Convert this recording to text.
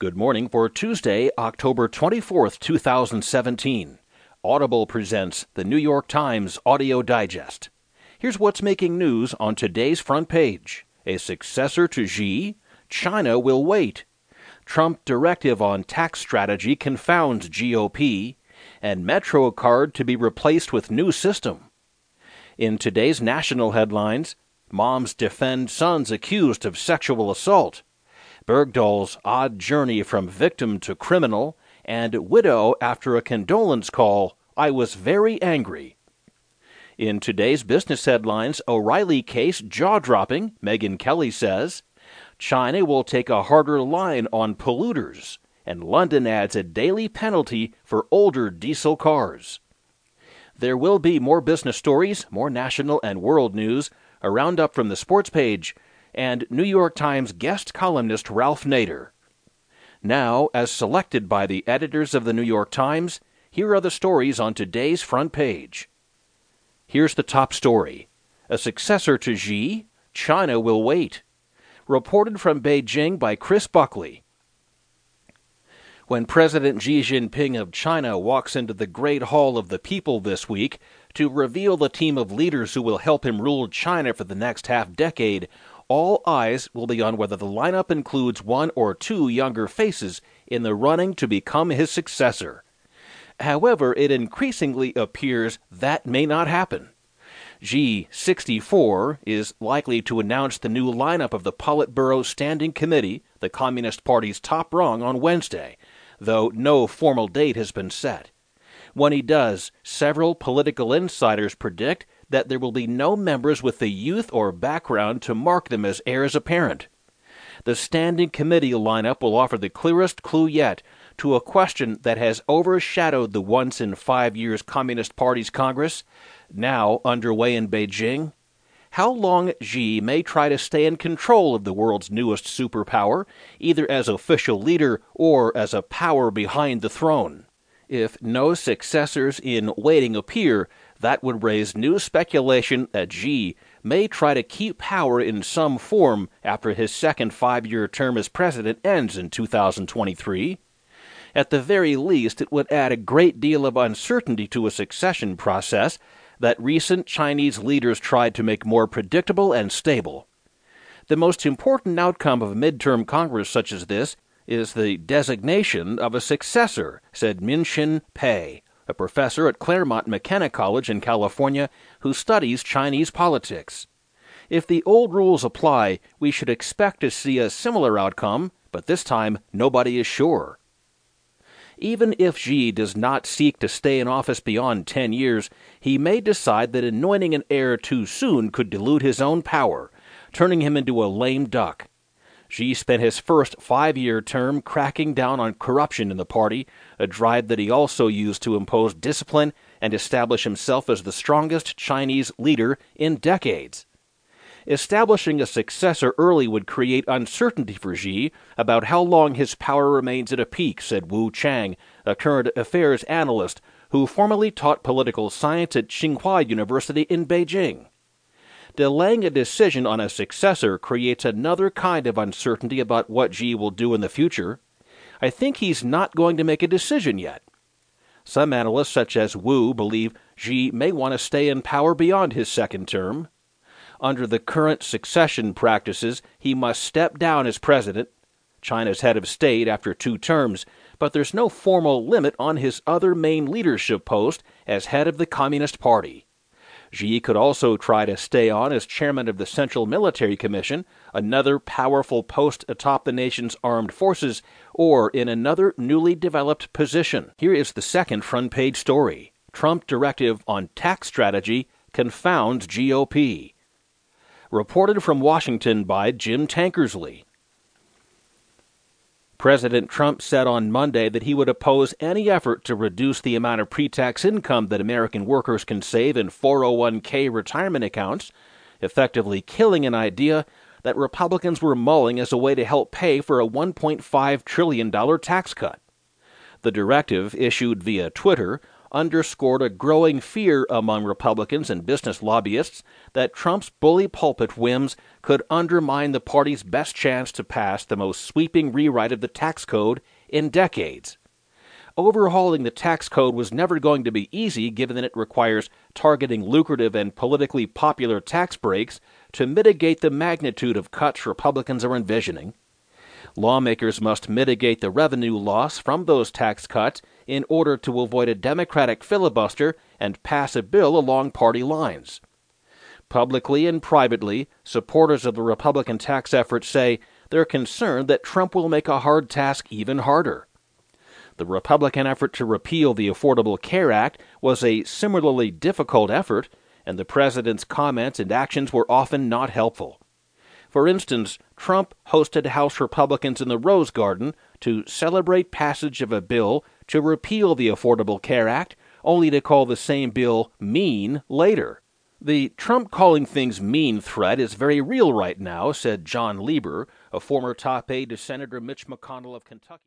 Good morning for Tuesday, October 24th, 2017. Audible presents the New York Times Audio Digest. Here's what's making news on today's front page. A successor to Xi? China will wait. Trump directive on tax strategy confounds GOP. And MetroCard to be replaced with new system. In today's national headlines, moms defend sons accused of sexual assault. Bergdahl's odd journey from victim to criminal, and widow after a condolence call, I was very angry. In today's business headlines, O'Reilly case jaw dropping, Megyn Kelly says. China will take a harder line on polluters, and London adds a daily penalty for older diesel cars. There will be more business stories, more national and world news, a roundup from the sports page, and New York Times guest columnist Ralph Nader. Now, as selected by the editors of the New York Times, here are the stories on today's front page. Here's the top story A successor to Xi? China will wait. Reported from Beijing by Chris Buckley. When President Xi Jinping of China walks into the Great Hall of the People this week to reveal the team of leaders who will help him rule China for the next half decade, all eyes will be on whether the lineup includes one or two younger faces in the running to become his successor. However, it increasingly appears that may not happen. G64 is likely to announce the new lineup of the Politburo Standing Committee, the Communist Party's top rung, on Wednesday, though no formal date has been set. When he does, several political insiders predict that there will be no members with the youth or background to mark them as heirs apparent. The Standing Committee lineup will offer the clearest clue yet to a question that has overshadowed the once in five years Communist Party's Congress, now underway in Beijing. How long Xi may try to stay in control of the world's newest superpower, either as official leader or as a power behind the throne. If no successors in waiting appear, that would raise new speculation that Xi may try to keep power in some form after his second five year term as president ends in 2023. At the very least, it would add a great deal of uncertainty to a succession process that recent Chinese leaders tried to make more predictable and stable. The most important outcome of a midterm Congress such as this is the designation of a successor, said Minxin Pei, a professor at Claremont McKenna College in California who studies Chinese politics. If the old rules apply, we should expect to see a similar outcome, but this time nobody is sure. Even if Xi does not seek to stay in office beyond 10 years, he may decide that anointing an heir too soon could dilute his own power, turning him into a lame duck. Xi spent his first five year term cracking down on corruption in the party, a drive that he also used to impose discipline and establish himself as the strongest Chinese leader in decades. Establishing a successor early would create uncertainty for Xi about how long his power remains at a peak, said Wu Qiang, a current affairs analyst who formerly taught political science at Tsinghua University in Beijing. Delaying a decision on a successor creates another kind of uncertainty about what Xi will do in the future. I think he's not going to make a decision yet. Some analysts, such as Wu, believe Xi may want to stay in power beyond his second term. Under the current succession practices, he must step down as president, China's head of state, after two terms, but there's no formal limit on his other main leadership post as head of the Communist Party. Xi could also try to stay on as chairman of the Central Military Commission, another powerful post atop the nation's armed forces, or in another newly developed position. Here is the second front page story Trump directive on tax strategy confounds GOP. Reported from Washington by Jim Tankersley. President Trump said on Monday that he would oppose any effort to reduce the amount of pre tax income that American workers can save in 401k retirement accounts, effectively killing an idea that Republicans were mulling as a way to help pay for a $1.5 trillion tax cut. The directive, issued via Twitter, underscored a growing fear among Republicans and business lobbyists that Trump's bully pulpit whims could undermine the party's best chance to pass the most sweeping rewrite of the tax code in decades. Overhauling the tax code was never going to be easy given that it requires targeting lucrative and politically popular tax breaks to mitigate the magnitude of cuts Republicans are envisioning. Lawmakers must mitigate the revenue loss from those tax cuts in order to avoid a Democratic filibuster and pass a bill along party lines. Publicly and privately, supporters of the Republican tax effort say they're concerned that Trump will make a hard task even harder. The Republican effort to repeal the Affordable Care Act was a similarly difficult effort, and the president's comments and actions were often not helpful. For instance, Trump hosted House Republicans in the Rose Garden to celebrate passage of a bill to repeal the Affordable Care Act, only to call the same bill mean later. The Trump calling things mean threat is very real right now, said John Lieber, a former top aide to Senator Mitch McConnell of Kentucky.